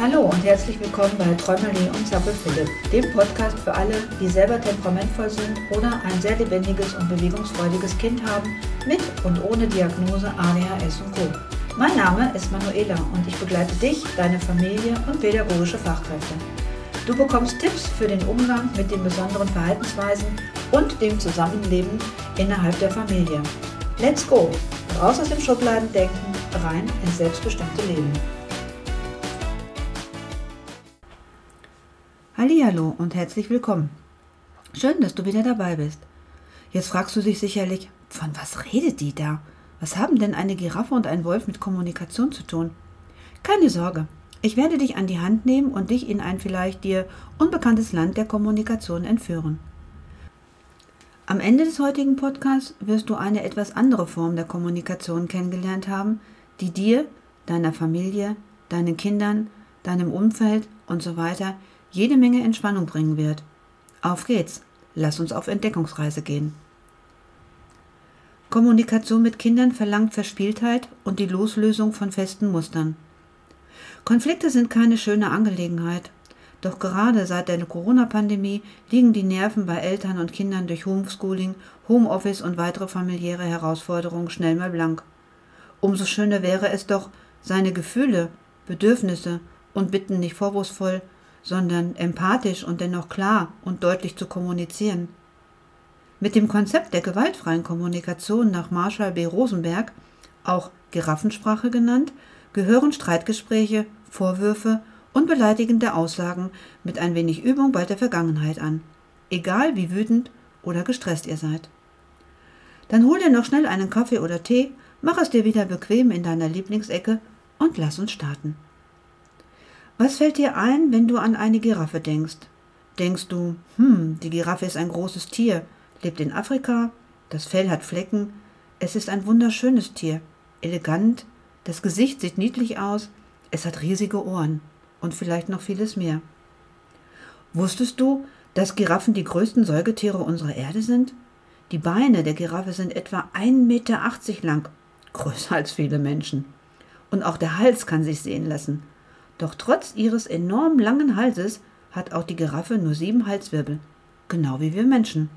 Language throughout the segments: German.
Hallo und herzlich willkommen bei Träumerli und Zappel Philipp, dem Podcast für alle, die selber temperamentvoll sind oder ein sehr lebendiges und bewegungsfreudiges Kind haben, mit und ohne Diagnose ADHS und Co. Mein Name ist Manuela und ich begleite dich, deine Familie und pädagogische Fachkräfte. Du bekommst Tipps für den Umgang mit den besonderen Verhaltensweisen und dem Zusammenleben innerhalb der Familie. Let's go! Raus aus dem Schubladendenken, rein ins selbstbestimmte Leben. Hallo und herzlich willkommen. Schön, dass du wieder dabei bist. Jetzt fragst du dich sicherlich, von was redet die da? Was haben denn eine Giraffe und ein Wolf mit Kommunikation zu tun? Keine Sorge, ich werde dich an die Hand nehmen und dich in ein vielleicht dir unbekanntes Land der Kommunikation entführen. Am Ende des heutigen Podcasts wirst du eine etwas andere Form der Kommunikation kennengelernt haben, die dir, deiner Familie, deinen Kindern, deinem Umfeld und so weiter jede Menge Entspannung bringen wird. Auf geht's, lass uns auf Entdeckungsreise gehen. Kommunikation mit Kindern verlangt Verspieltheit und die Loslösung von festen Mustern. Konflikte sind keine schöne Angelegenheit, doch gerade seit der Corona-Pandemie liegen die Nerven bei Eltern und Kindern durch Homeschooling, Homeoffice und weitere familiäre Herausforderungen schnell mal blank. Umso schöner wäre es doch, seine Gefühle, Bedürfnisse und Bitten nicht vorwurfsvoll, sondern empathisch und dennoch klar und deutlich zu kommunizieren. Mit dem Konzept der gewaltfreien Kommunikation nach Marshall B. Rosenberg, auch Giraffensprache genannt, gehören Streitgespräche, Vorwürfe und beleidigende Aussagen mit ein wenig Übung bei der Vergangenheit an, egal wie wütend oder gestresst ihr seid. Dann hol dir noch schnell einen Kaffee oder Tee, mach es dir wieder bequem in deiner Lieblingsecke und lass uns starten. Was fällt dir ein, wenn du an eine Giraffe denkst? Denkst du, hm, die Giraffe ist ein großes Tier, lebt in Afrika, das Fell hat Flecken, es ist ein wunderschönes Tier, elegant, das Gesicht sieht niedlich aus, es hat riesige Ohren und vielleicht noch vieles mehr. Wusstest du, dass Giraffen die größten Säugetiere unserer Erde sind? Die Beine der Giraffe sind etwa 1,80 Meter lang, größer als viele Menschen. Und auch der Hals kann sich sehen lassen. Doch trotz ihres enorm langen Halses hat auch die Giraffe nur sieben Halswirbel, genau wie wir Menschen.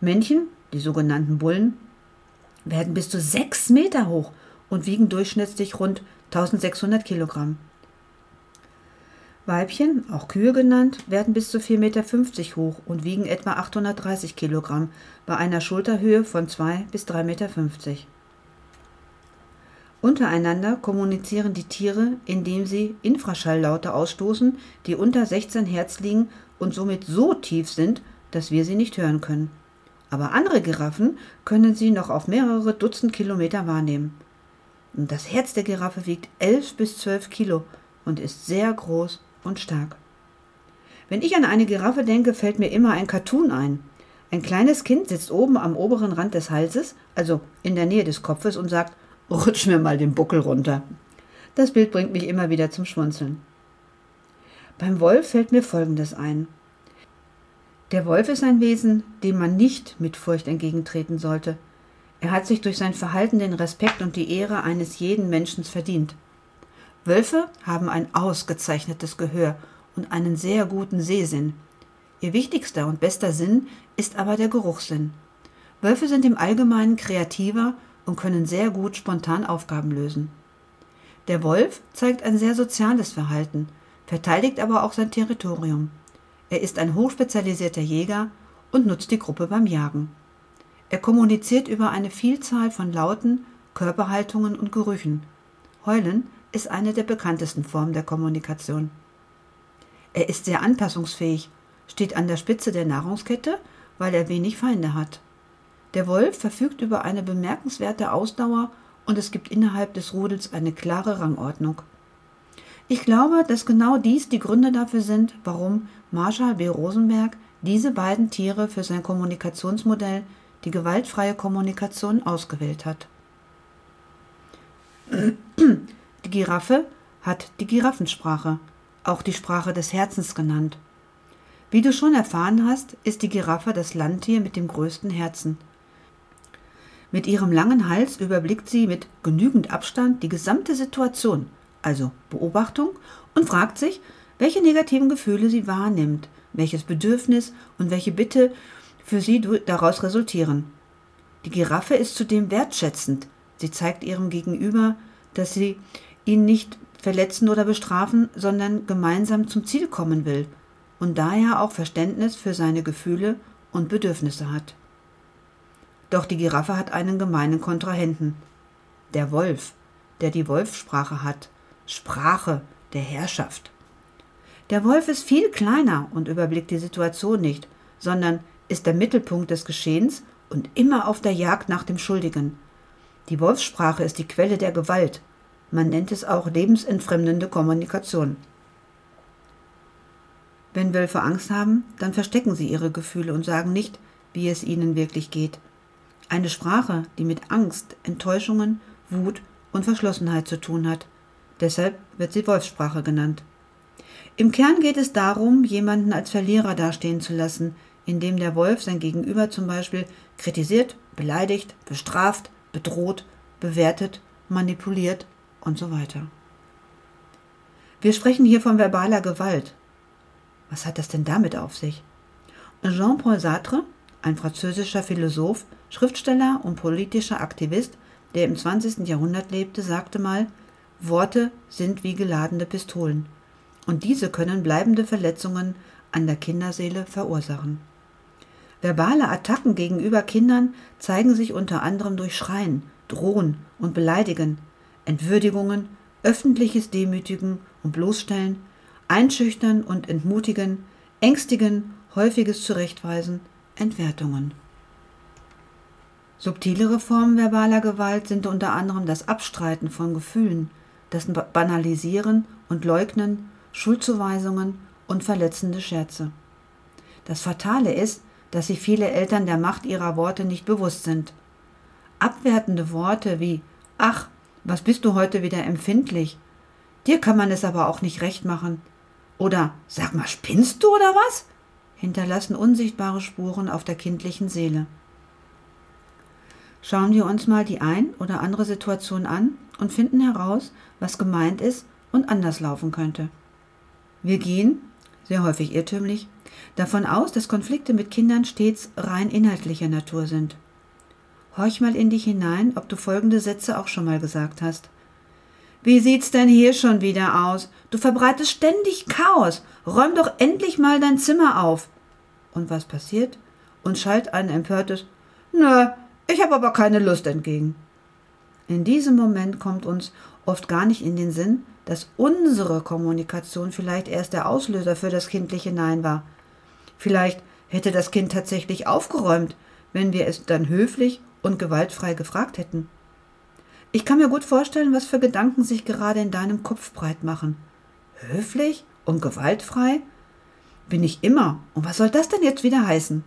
Männchen, die sogenannten Bullen, werden bis zu sechs Meter hoch und wiegen durchschnittlich rund 1600 Kilogramm. Weibchen, auch Kühe genannt, werden bis zu 4,50 Meter hoch und wiegen etwa 830 Kilogramm bei einer Schulterhöhe von 2 bis 3,50 Meter. Untereinander kommunizieren die Tiere, indem sie Infraschalllaute ausstoßen, die unter 16 Hertz liegen und somit so tief sind, dass wir sie nicht hören können. Aber andere Giraffen können sie noch auf mehrere Dutzend Kilometer wahrnehmen. Das Herz der Giraffe wiegt 11 bis 12 Kilo und ist sehr groß und stark. Wenn ich an eine Giraffe denke, fällt mir immer ein Cartoon ein. Ein kleines Kind sitzt oben am oberen Rand des Halses, also in der Nähe des Kopfes, und sagt Rutsch mir mal den Buckel runter. Das Bild bringt mich immer wieder zum Schmunzeln. Beim Wolf fällt mir Folgendes ein. Der Wolf ist ein Wesen, dem man nicht mit Furcht entgegentreten sollte. Er hat sich durch sein Verhalten den Respekt und die Ehre eines jeden Menschen verdient. Wölfe haben ein ausgezeichnetes Gehör und einen sehr guten Sehsinn. Ihr wichtigster und bester Sinn ist aber der Geruchssinn. Wölfe sind im Allgemeinen kreativer und können sehr gut spontan Aufgaben lösen. Der Wolf zeigt ein sehr soziales Verhalten, verteidigt aber auch sein Territorium. Er ist ein hochspezialisierter Jäger und nutzt die Gruppe beim Jagen. Er kommuniziert über eine Vielzahl von Lauten, Körperhaltungen und Gerüchen. Heulen ist eine der bekanntesten Formen der Kommunikation. Er ist sehr anpassungsfähig, steht an der Spitze der Nahrungskette, weil er wenig Feinde hat. Der Wolf verfügt über eine bemerkenswerte Ausdauer und es gibt innerhalb des Rudels eine klare Rangordnung. Ich glaube, dass genau dies die Gründe dafür sind, warum Marshall B. Rosenberg diese beiden Tiere für sein Kommunikationsmodell, die gewaltfreie Kommunikation, ausgewählt hat. Die Giraffe hat die Giraffensprache, auch die Sprache des Herzens genannt. Wie du schon erfahren hast, ist die Giraffe das Landtier mit dem größten Herzen. Mit ihrem langen Hals überblickt sie mit genügend Abstand die gesamte Situation, also Beobachtung, und fragt sich, welche negativen Gefühle sie wahrnimmt, welches Bedürfnis und welche Bitte für sie daraus resultieren. Die Giraffe ist zudem wertschätzend. Sie zeigt ihrem Gegenüber, dass sie ihn nicht verletzen oder bestrafen, sondern gemeinsam zum Ziel kommen will und daher auch Verständnis für seine Gefühle und Bedürfnisse hat. Doch die Giraffe hat einen gemeinen Kontrahenten. Der Wolf, der die Wolfsprache hat. Sprache der Herrschaft. Der Wolf ist viel kleiner und überblickt die Situation nicht, sondern ist der Mittelpunkt des Geschehens und immer auf der Jagd nach dem Schuldigen. Die Wolfssprache ist die Quelle der Gewalt. Man nennt es auch lebensentfremdende Kommunikation. Wenn Wölfe Angst haben, dann verstecken sie ihre Gefühle und sagen nicht, wie es ihnen wirklich geht. Eine Sprache, die mit Angst, Enttäuschungen, Wut und Verschlossenheit zu tun hat. Deshalb wird sie Wolfssprache genannt. Im Kern geht es darum, jemanden als Verlierer dastehen zu lassen, indem der Wolf sein Gegenüber zum Beispiel kritisiert, beleidigt, bestraft, bedroht, bewertet, manipuliert und so weiter. Wir sprechen hier von verbaler Gewalt. Was hat das denn damit auf sich? Jean-Paul Sartre, ein französischer Philosoph, Schriftsteller und politischer Aktivist, der im 20. Jahrhundert lebte, sagte mal, Worte sind wie geladene Pistolen, und diese können bleibende Verletzungen an der Kinderseele verursachen. Verbale Attacken gegenüber Kindern zeigen sich unter anderem durch Schreien, Drohen und Beleidigen, Entwürdigungen, öffentliches Demütigen und Bloßstellen, Einschüchtern und Entmutigen, Ängstigen, häufiges Zurechtweisen, Entwertungen. Subtilere Formen verbaler Gewalt sind unter anderem das Abstreiten von Gefühlen, das Banalisieren und Leugnen, Schuldzuweisungen und verletzende Scherze. Das Fatale ist, dass sich viele Eltern der Macht ihrer Worte nicht bewusst sind. Abwertende Worte wie Ach, was bist du heute wieder empfindlich? Dir kann man es aber auch nicht recht machen. Oder Sag mal, spinnst du oder was? hinterlassen unsichtbare Spuren auf der kindlichen Seele. Schauen wir uns mal die ein oder andere Situation an und finden heraus, was gemeint ist und anders laufen könnte. Wir gehen, sehr häufig irrtümlich, davon aus, dass Konflikte mit Kindern stets rein inhaltlicher Natur sind. Horch mal in dich hinein, ob du folgende Sätze auch schon mal gesagt hast. Wie sieht's denn hier schon wieder aus? Du verbreitest ständig Chaos. Räum doch endlich mal dein Zimmer auf. Und was passiert? Und schallt ein empörtes Nö, ich habe aber keine Lust entgegen. In diesem Moment kommt uns oft gar nicht in den Sinn, dass unsere Kommunikation vielleicht erst der Auslöser für das kindliche Nein war. Vielleicht hätte das Kind tatsächlich aufgeräumt, wenn wir es dann höflich und gewaltfrei gefragt hätten. Ich kann mir gut vorstellen, was für Gedanken sich gerade in deinem Kopf breit machen. Höflich und gewaltfrei? Bin ich immer. Und was soll das denn jetzt wieder heißen?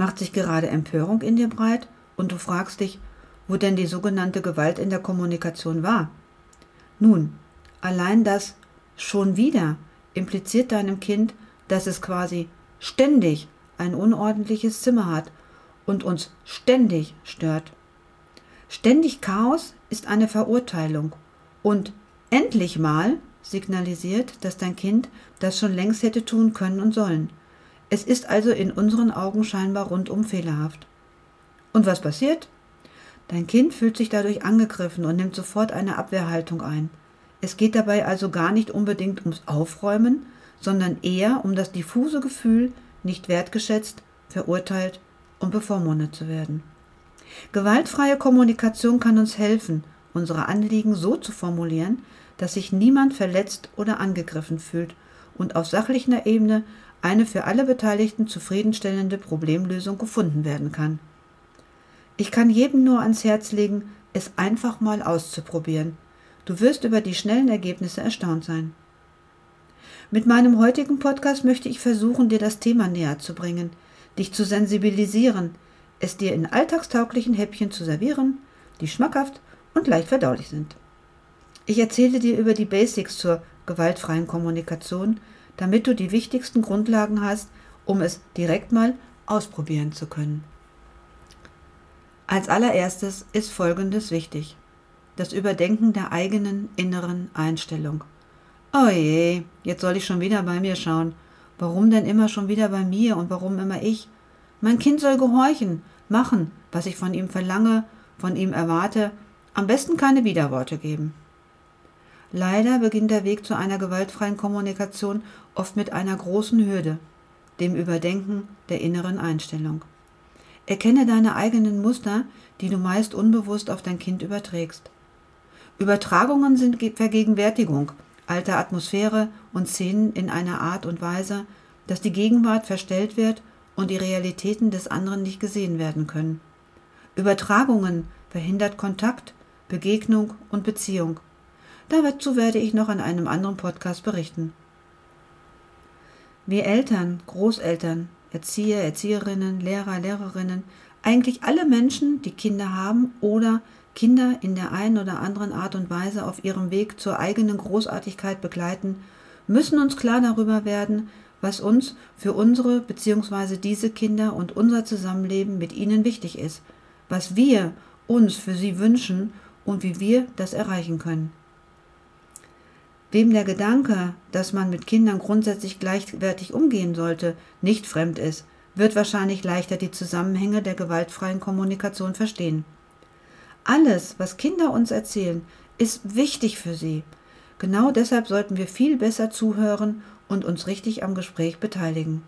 Macht sich gerade Empörung in dir breit und du fragst dich, wo denn die sogenannte Gewalt in der Kommunikation war. Nun, allein das schon wieder impliziert deinem Kind, dass es quasi ständig ein unordentliches Zimmer hat und uns ständig stört. Ständig Chaos ist eine Verurteilung und endlich mal signalisiert, dass dein Kind das schon längst hätte tun können und sollen. Es ist also in unseren Augen scheinbar rundum fehlerhaft. Und was passiert? Dein Kind fühlt sich dadurch angegriffen und nimmt sofort eine Abwehrhaltung ein. Es geht dabei also gar nicht unbedingt ums Aufräumen, sondern eher um das diffuse Gefühl, nicht wertgeschätzt, verurteilt und bevormundet zu werden. Gewaltfreie Kommunikation kann uns helfen, unsere Anliegen so zu formulieren, dass sich niemand verletzt oder angegriffen fühlt und auf sachlicher Ebene eine für alle Beteiligten zufriedenstellende Problemlösung gefunden werden kann. Ich kann jedem nur ans Herz legen, es einfach mal auszuprobieren. Du wirst über die schnellen Ergebnisse erstaunt sein. Mit meinem heutigen Podcast möchte ich versuchen, dir das Thema näher zu bringen, dich zu sensibilisieren, es dir in alltagstauglichen Häppchen zu servieren, die schmackhaft und leicht verdaulich sind. Ich erzähle dir über die Basics zur gewaltfreien Kommunikation, damit du die wichtigsten Grundlagen hast, um es direkt mal ausprobieren zu können. Als allererstes ist Folgendes wichtig. das Überdenken der eigenen inneren Einstellung. Oh je, jetzt soll ich schon wieder bei mir schauen. Warum denn immer schon wieder bei mir und warum immer ich? Mein Kind soll gehorchen, machen, was ich von ihm verlange, von ihm erwarte, am besten keine Widerworte geben. Leider beginnt der Weg zu einer gewaltfreien Kommunikation oft mit einer großen Hürde, dem Überdenken der inneren Einstellung. Erkenne deine eigenen Muster, die du meist unbewusst auf dein Kind überträgst. Übertragungen sind Vergegenwärtigung alter Atmosphäre und Szenen in einer Art und Weise, dass die Gegenwart verstellt wird und die Realitäten des anderen nicht gesehen werden können. Übertragungen verhindert Kontakt, Begegnung und Beziehung. Dazu werde ich noch an einem anderen Podcast berichten. Wir Eltern, Großeltern, Erzieher, Erzieherinnen, Lehrer, Lehrerinnen, eigentlich alle Menschen, die Kinder haben oder Kinder in der einen oder anderen Art und Weise auf ihrem Weg zur eigenen Großartigkeit begleiten, müssen uns klar darüber werden, was uns für unsere bzw. diese Kinder und unser Zusammenleben mit ihnen wichtig ist, was wir uns für sie wünschen und wie wir das erreichen können. Wem der Gedanke, dass man mit Kindern grundsätzlich gleichwertig umgehen sollte, nicht fremd ist, wird wahrscheinlich leichter die Zusammenhänge der gewaltfreien Kommunikation verstehen. Alles, was Kinder uns erzählen, ist wichtig für sie. Genau deshalb sollten wir viel besser zuhören und uns richtig am Gespräch beteiligen.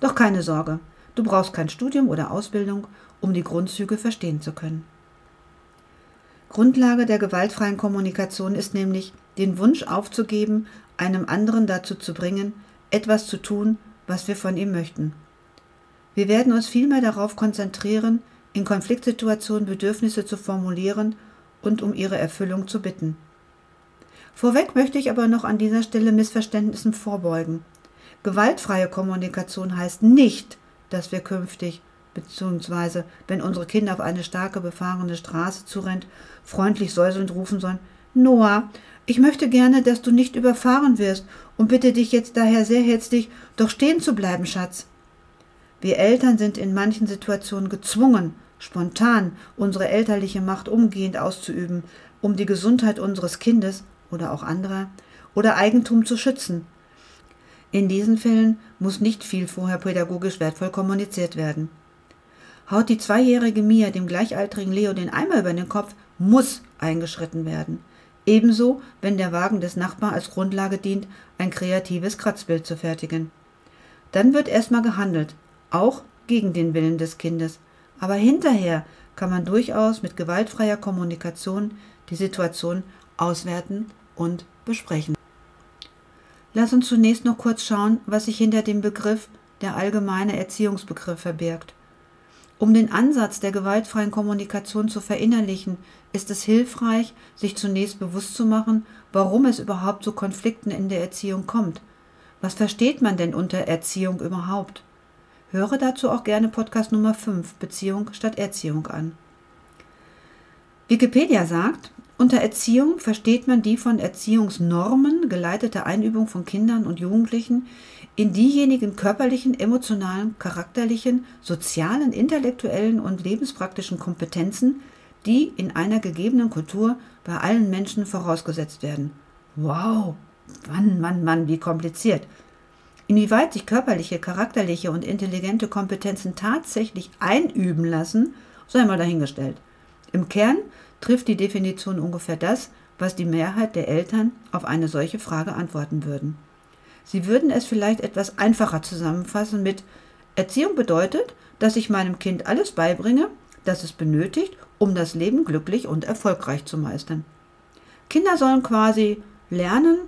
Doch keine Sorge, du brauchst kein Studium oder Ausbildung, um die Grundzüge verstehen zu können. Grundlage der gewaltfreien Kommunikation ist nämlich, den Wunsch aufzugeben, einem anderen dazu zu bringen, etwas zu tun, was wir von ihm möchten. Wir werden uns vielmehr darauf konzentrieren, in Konfliktsituationen Bedürfnisse zu formulieren und um ihre Erfüllung zu bitten. Vorweg möchte ich aber noch an dieser Stelle Missverständnissen vorbeugen. Gewaltfreie Kommunikation heißt nicht, dass wir künftig, beziehungsweise wenn unsere Kinder auf eine starke befahrene Straße zurennt, freundlich säuselnd rufen sollen, Noah, ich möchte gerne, dass du nicht überfahren wirst und bitte dich jetzt daher sehr herzlich, doch stehen zu bleiben, Schatz. Wir Eltern sind in manchen Situationen gezwungen, spontan unsere elterliche Macht umgehend auszuüben, um die Gesundheit unseres Kindes oder auch anderer oder Eigentum zu schützen. In diesen Fällen muss nicht viel vorher pädagogisch wertvoll kommuniziert werden. Haut die zweijährige Mia dem gleichaltrigen Leo den Eimer über den Kopf, muss eingeschritten werden. Ebenso, wenn der Wagen des Nachbarn als Grundlage dient, ein kreatives Kratzbild zu fertigen. Dann wird erstmal gehandelt, auch gegen den Willen des Kindes. Aber hinterher kann man durchaus mit gewaltfreier Kommunikation die Situation auswerten und besprechen. Lass uns zunächst noch kurz schauen, was sich hinter dem Begriff der allgemeine Erziehungsbegriff verbirgt. Um den Ansatz der gewaltfreien Kommunikation zu verinnerlichen, ist es hilfreich, sich zunächst bewusst zu machen, warum es überhaupt zu Konflikten in der Erziehung kommt. Was versteht man denn unter Erziehung überhaupt? Höre dazu auch gerne Podcast Nummer 5 Beziehung statt Erziehung an. Wikipedia sagt, unter Erziehung versteht man die von Erziehungsnormen geleitete Einübung von Kindern und Jugendlichen in diejenigen körperlichen, emotionalen, charakterlichen, sozialen, intellektuellen und lebenspraktischen Kompetenzen, die in einer gegebenen Kultur bei allen Menschen vorausgesetzt werden. Wow, Mann, Mann, Mann, wie kompliziert. Inwieweit sich körperliche, charakterliche und intelligente Kompetenzen tatsächlich einüben lassen, sei mal dahingestellt. Im Kern trifft die Definition ungefähr das, was die Mehrheit der Eltern auf eine solche Frage antworten würden. Sie würden es vielleicht etwas einfacher zusammenfassen mit Erziehung bedeutet, dass ich meinem Kind alles beibringe, das es benötigt, um das Leben glücklich und erfolgreich zu meistern. Kinder sollen quasi lernen,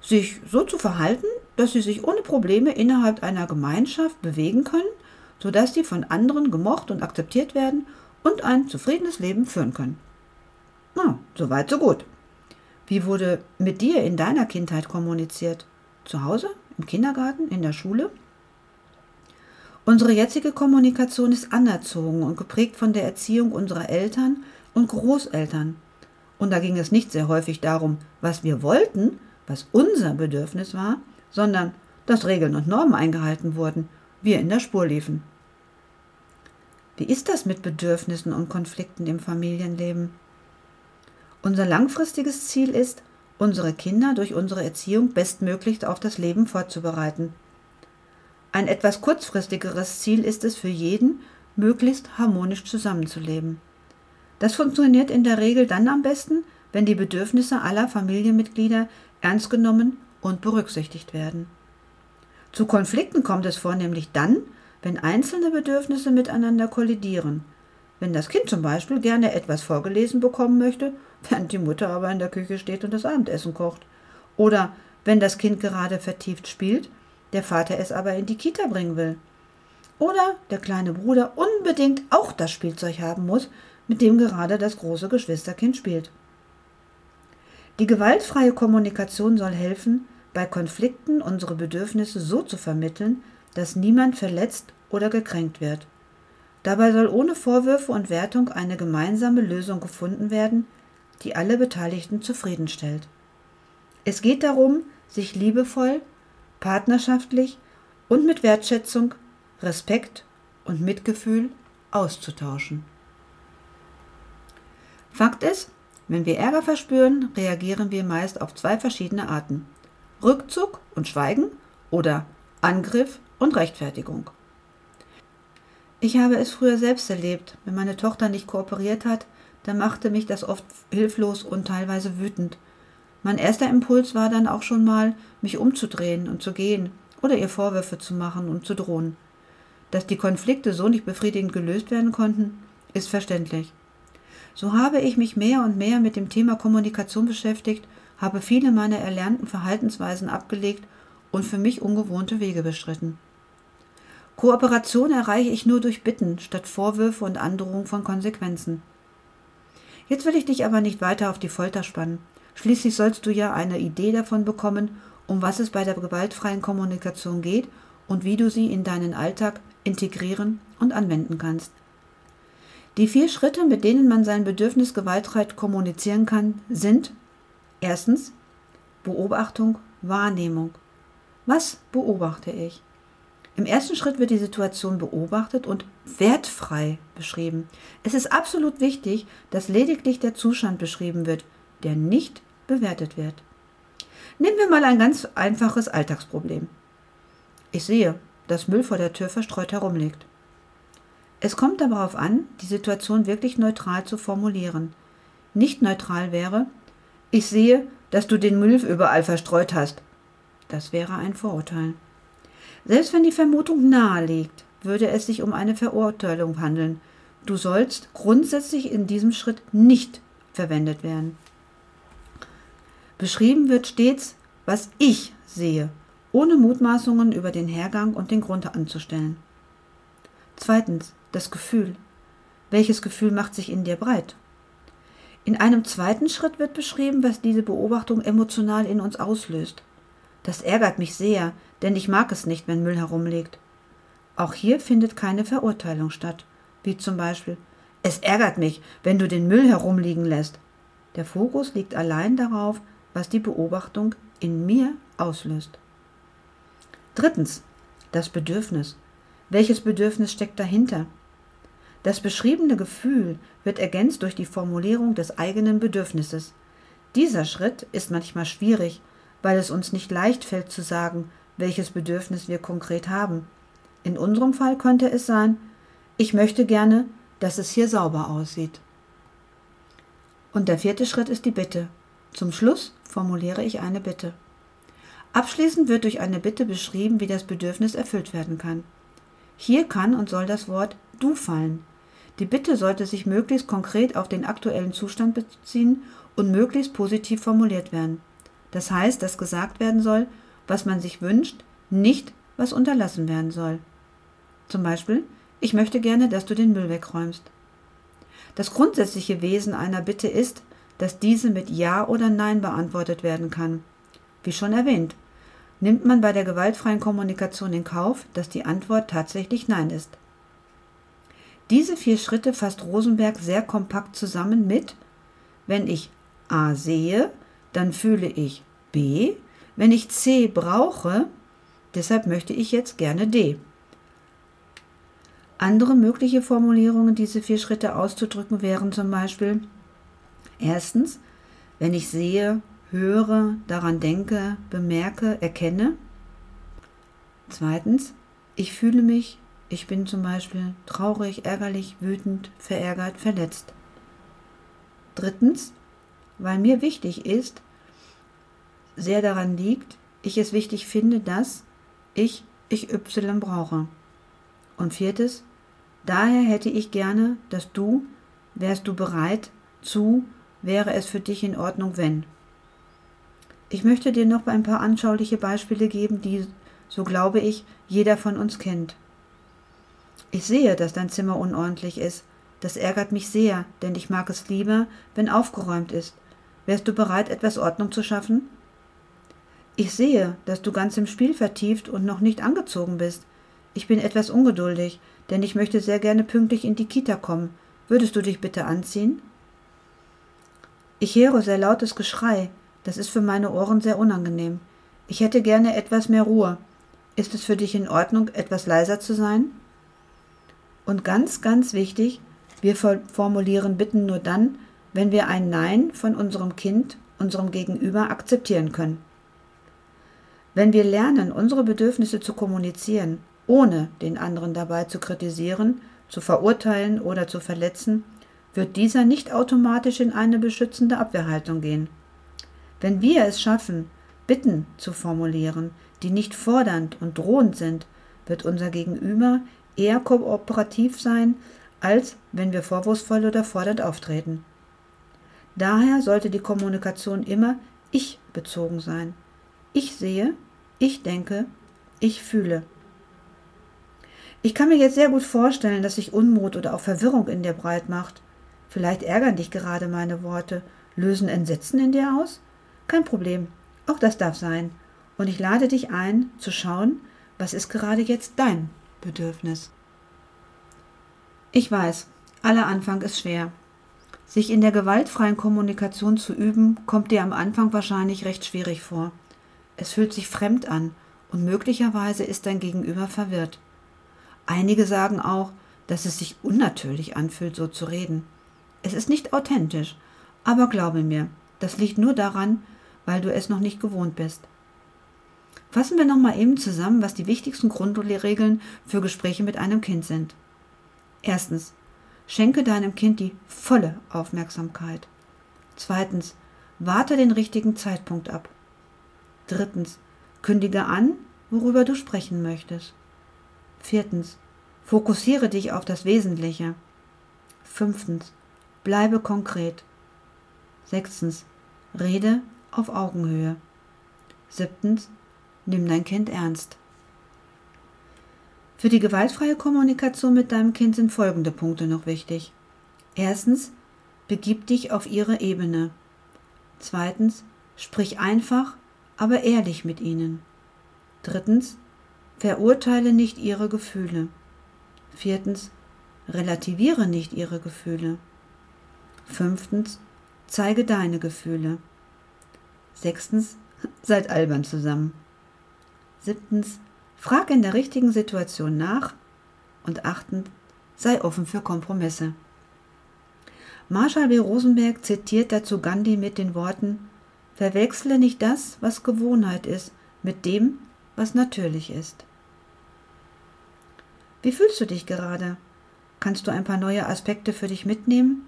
sich so zu verhalten, dass sie sich ohne Probleme innerhalb einer Gemeinschaft bewegen können, sodass sie von anderen gemocht und akzeptiert werden und ein zufriedenes Leben führen können. Na, so weit, so gut. Wie wurde mit dir in deiner Kindheit kommuniziert? Zu Hause? Im Kindergarten? In der Schule? Unsere jetzige Kommunikation ist anerzogen und geprägt von der Erziehung unserer Eltern und Großeltern. Und da ging es nicht sehr häufig darum, was wir wollten, was unser Bedürfnis war, sondern dass Regeln und Normen eingehalten wurden, wir in der Spur liefen. Wie ist das mit Bedürfnissen und Konflikten im Familienleben? Unser langfristiges Ziel ist, unsere Kinder durch unsere Erziehung bestmöglich auf das Leben vorzubereiten. Ein etwas kurzfristigeres Ziel ist es für jeden, möglichst harmonisch zusammenzuleben. Das funktioniert in der Regel dann am besten, wenn die Bedürfnisse aller Familienmitglieder ernst genommen und berücksichtigt werden. Zu Konflikten kommt es vornehmlich dann, wenn einzelne Bedürfnisse miteinander kollidieren. Wenn das Kind zum Beispiel gerne etwas vorgelesen bekommen möchte, während die Mutter aber in der Küche steht und das Abendessen kocht. Oder wenn das Kind gerade vertieft spielt, der Vater es aber in die Kita bringen will. Oder der kleine Bruder unbedingt auch das Spielzeug haben muss, mit dem gerade das große Geschwisterkind spielt. Die gewaltfreie Kommunikation soll helfen, bei Konflikten unsere Bedürfnisse so zu vermitteln, dass niemand verletzt oder gekränkt wird. Dabei soll ohne Vorwürfe und Wertung eine gemeinsame Lösung gefunden werden, die alle Beteiligten zufriedenstellt. Es geht darum, sich liebevoll, partnerschaftlich und mit Wertschätzung, Respekt und Mitgefühl auszutauschen. Fakt ist, wenn wir Ärger verspüren, reagieren wir meist auf zwei verschiedene Arten. Rückzug und Schweigen oder Angriff und Rechtfertigung. Ich habe es früher selbst erlebt. Wenn meine Tochter nicht kooperiert hat, dann machte mich das oft hilflos und teilweise wütend. Mein erster Impuls war dann auch schon mal, mich umzudrehen und zu gehen oder ihr Vorwürfe zu machen und zu drohen. Dass die Konflikte so nicht befriedigend gelöst werden konnten, ist verständlich. So habe ich mich mehr und mehr mit dem Thema Kommunikation beschäftigt habe viele meiner erlernten Verhaltensweisen abgelegt und für mich ungewohnte Wege bestritten. Kooperation erreiche ich nur durch Bitten statt Vorwürfe und Androhung von Konsequenzen. Jetzt will ich dich aber nicht weiter auf die Folter spannen. Schließlich sollst du ja eine Idee davon bekommen, um was es bei der gewaltfreien Kommunikation geht und wie du sie in deinen Alltag integrieren und anwenden kannst. Die vier Schritte, mit denen man sein Bedürfnis gewaltfrei kommunizieren kann, sind Erstens Beobachtung, Wahrnehmung. Was beobachte ich? Im ersten Schritt wird die Situation beobachtet und wertfrei beschrieben. Es ist absolut wichtig, dass lediglich der Zustand beschrieben wird, der nicht bewertet wird. Nehmen wir mal ein ganz einfaches Alltagsproblem. Ich sehe, dass Müll vor der Tür verstreut herumliegt. Es kommt darauf an, die Situation wirklich neutral zu formulieren. Nicht neutral wäre, ich sehe, dass du den Müll überall verstreut hast. Das wäre ein Vorurteil. Selbst wenn die Vermutung nahe liegt, würde es sich um eine Verurteilung handeln. Du sollst grundsätzlich in diesem Schritt nicht verwendet werden. Beschrieben wird stets, was ich sehe, ohne Mutmaßungen über den Hergang und den Grund anzustellen. Zweitens, das Gefühl. Welches Gefühl macht sich in dir breit? In einem zweiten Schritt wird beschrieben, was diese Beobachtung emotional in uns auslöst. Das ärgert mich sehr, denn ich mag es nicht, wenn Müll herumliegt. Auch hier findet keine Verurteilung statt, wie zum Beispiel Es ärgert mich, wenn du den Müll herumliegen lässt. Der Fokus liegt allein darauf, was die Beobachtung in mir auslöst. Drittens. Das Bedürfnis. Welches Bedürfnis steckt dahinter? Das beschriebene Gefühl wird ergänzt durch die Formulierung des eigenen Bedürfnisses. Dieser Schritt ist manchmal schwierig, weil es uns nicht leicht fällt zu sagen, welches Bedürfnis wir konkret haben. In unserem Fall könnte es sein, ich möchte gerne, dass es hier sauber aussieht. Und der vierte Schritt ist die Bitte. Zum Schluss formuliere ich eine Bitte. Abschließend wird durch eine Bitte beschrieben, wie das Bedürfnis erfüllt werden kann. Hier kann und soll das Wort du fallen. Die Bitte sollte sich möglichst konkret auf den aktuellen Zustand beziehen und möglichst positiv formuliert werden. Das heißt, dass gesagt werden soll, was man sich wünscht, nicht was unterlassen werden soll. Zum Beispiel, ich möchte gerne, dass du den Müll wegräumst. Das grundsätzliche Wesen einer Bitte ist, dass diese mit Ja oder Nein beantwortet werden kann. Wie schon erwähnt, nimmt man bei der gewaltfreien Kommunikation in Kauf, dass die Antwort tatsächlich Nein ist. Diese vier Schritte fasst Rosenberg sehr kompakt zusammen mit, wenn ich A sehe, dann fühle ich B, wenn ich C brauche, deshalb möchte ich jetzt gerne D. Andere mögliche Formulierungen, diese vier Schritte auszudrücken, wären zum Beispiel erstens, wenn ich sehe, höre, daran denke, bemerke, erkenne. Zweitens, ich fühle mich, ich bin zum Beispiel traurig, ärgerlich, wütend, verärgert, verletzt. Drittens, weil mir wichtig ist, sehr daran liegt, ich es wichtig finde, dass ich ich Y brauche. Und viertes, daher hätte ich gerne, dass du, wärst du bereit zu, wäre es für dich in Ordnung, wenn. Ich möchte dir noch ein paar anschauliche Beispiele geben, die, so glaube ich, jeder von uns kennt. Ich sehe, dass dein Zimmer unordentlich ist. Das ärgert mich sehr, denn ich mag es lieber, wenn aufgeräumt ist. Wärst du bereit, etwas Ordnung zu schaffen? Ich sehe, dass du ganz im Spiel vertieft und noch nicht angezogen bist. Ich bin etwas ungeduldig, denn ich möchte sehr gerne pünktlich in die Kita kommen. Würdest du dich bitte anziehen? Ich höre sehr lautes Geschrei. Das ist für meine Ohren sehr unangenehm. Ich hätte gerne etwas mehr Ruhe. Ist es für dich in Ordnung, etwas leiser zu sein? Und ganz, ganz wichtig, wir formulieren Bitten nur dann, wenn wir ein Nein von unserem Kind, unserem Gegenüber akzeptieren können. Wenn wir lernen, unsere Bedürfnisse zu kommunizieren, ohne den anderen dabei zu kritisieren, zu verurteilen oder zu verletzen, wird dieser nicht automatisch in eine beschützende Abwehrhaltung gehen. Wenn wir es schaffen, Bitten zu formulieren, die nicht fordernd und drohend sind, wird unser Gegenüber eher kooperativ sein, als wenn wir vorwurfsvoll oder fordernd auftreten. Daher sollte die Kommunikation immer ich bezogen sein. Ich sehe, ich denke, ich fühle. Ich kann mir jetzt sehr gut vorstellen, dass sich Unmut oder auch Verwirrung in dir breit macht. Vielleicht ärgern dich gerade meine Worte, lösen Entsetzen in dir aus? Kein Problem, auch das darf sein. Und ich lade dich ein, zu schauen, was ist gerade jetzt dein Bedürfnis. Ich weiß, aller Anfang ist schwer. Sich in der gewaltfreien Kommunikation zu üben, kommt dir am Anfang wahrscheinlich recht schwierig vor. Es fühlt sich fremd an und möglicherweise ist dein Gegenüber verwirrt. Einige sagen auch, dass es sich unnatürlich anfühlt, so zu reden. Es ist nicht authentisch, aber glaube mir, das liegt nur daran, weil du es noch nicht gewohnt bist. Fassen wir nochmal eben zusammen, was die wichtigsten Grundregeln für Gespräche mit einem Kind sind. Erstens, schenke deinem Kind die volle Aufmerksamkeit. Zweitens, warte den richtigen Zeitpunkt ab. Drittens, kündige an, worüber du sprechen möchtest. Viertens, fokussiere dich auf das Wesentliche. Fünftens, bleibe konkret. Sechstens, rede auf Augenhöhe. Siebtens, nimm dein Kind ernst. Für die gewaltfreie Kommunikation mit deinem Kind sind folgende Punkte noch wichtig. Erstens, begib dich auf ihre Ebene. Zweitens, sprich einfach, aber ehrlich mit ihnen. Drittens, verurteile nicht ihre Gefühle. Viertens, relativiere nicht ihre Gefühle. Fünftens, zeige deine Gefühle. Sechstens, seid albern zusammen. Siebtens, frag in der richtigen Situation nach. Und achtens, sei offen für Kompromisse. Marshall B. Rosenberg zitiert dazu Gandhi mit den Worten Verwechsle nicht das, was Gewohnheit ist, mit dem, was natürlich ist. Wie fühlst du dich gerade? Kannst du ein paar neue Aspekte für dich mitnehmen?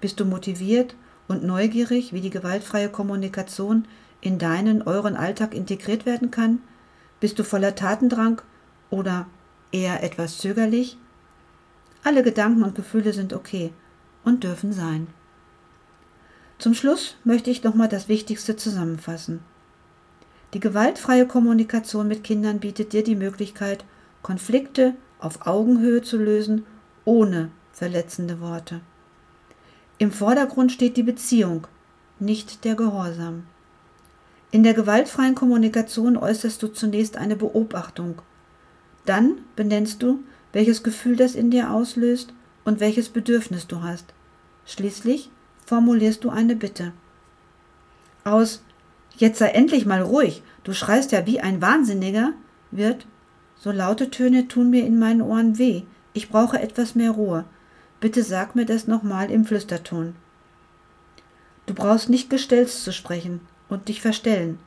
Bist du motiviert und neugierig, wie die gewaltfreie Kommunikation in deinen, euren Alltag integriert werden kann? Bist du voller Tatendrang oder eher etwas zögerlich? Alle Gedanken und Gefühle sind okay und dürfen sein. Zum Schluss möchte ich nochmal das Wichtigste zusammenfassen. Die gewaltfreie Kommunikation mit Kindern bietet dir die Möglichkeit, Konflikte auf Augenhöhe zu lösen, ohne verletzende Worte. Im Vordergrund steht die Beziehung, nicht der Gehorsam. In der gewaltfreien Kommunikation äußerst du zunächst eine Beobachtung. Dann benennst du, welches Gefühl das in dir auslöst und welches Bedürfnis du hast. Schließlich formulierst du eine Bitte. Aus Jetzt sei endlich mal ruhig, du schreist ja wie ein Wahnsinniger, wird So laute Töne tun mir in meinen Ohren weh, ich brauche etwas mehr Ruhe. Bitte sag mir das nochmal im Flüsterton. Du brauchst nicht gestelzt zu sprechen und dich verstellen.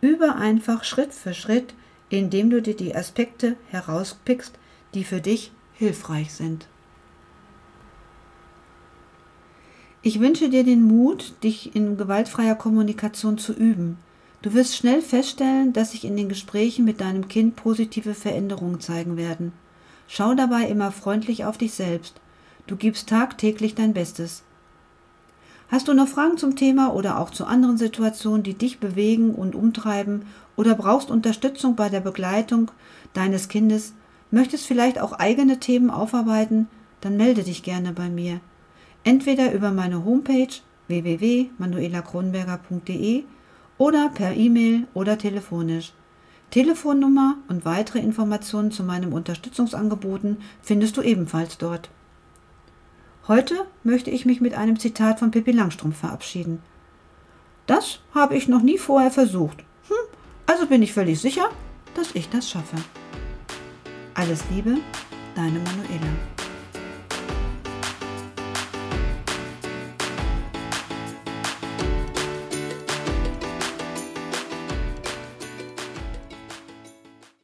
Übe einfach Schritt für Schritt, indem du dir die Aspekte herauspickst, die für dich hilfreich sind. Ich wünsche dir den Mut, dich in gewaltfreier Kommunikation zu üben. Du wirst schnell feststellen, dass sich in den Gesprächen mit deinem Kind positive Veränderungen zeigen werden. Schau dabei immer freundlich auf dich selbst. Du gibst tagtäglich dein Bestes. Hast du noch Fragen zum Thema oder auch zu anderen Situationen, die dich bewegen und umtreiben oder brauchst Unterstützung bei der Begleitung deines Kindes, möchtest vielleicht auch eigene Themen aufarbeiten, dann melde dich gerne bei mir. Entweder über meine Homepage www.manuelakronberger.de oder per E-Mail oder telefonisch. Telefonnummer und weitere Informationen zu meinem Unterstützungsangeboten findest du ebenfalls dort. Heute möchte ich mich mit einem Zitat von Pippi Langstrumpf verabschieden. Das habe ich noch nie vorher versucht. Hm, also bin ich völlig sicher, dass ich das schaffe. Alles Liebe, deine Manuela.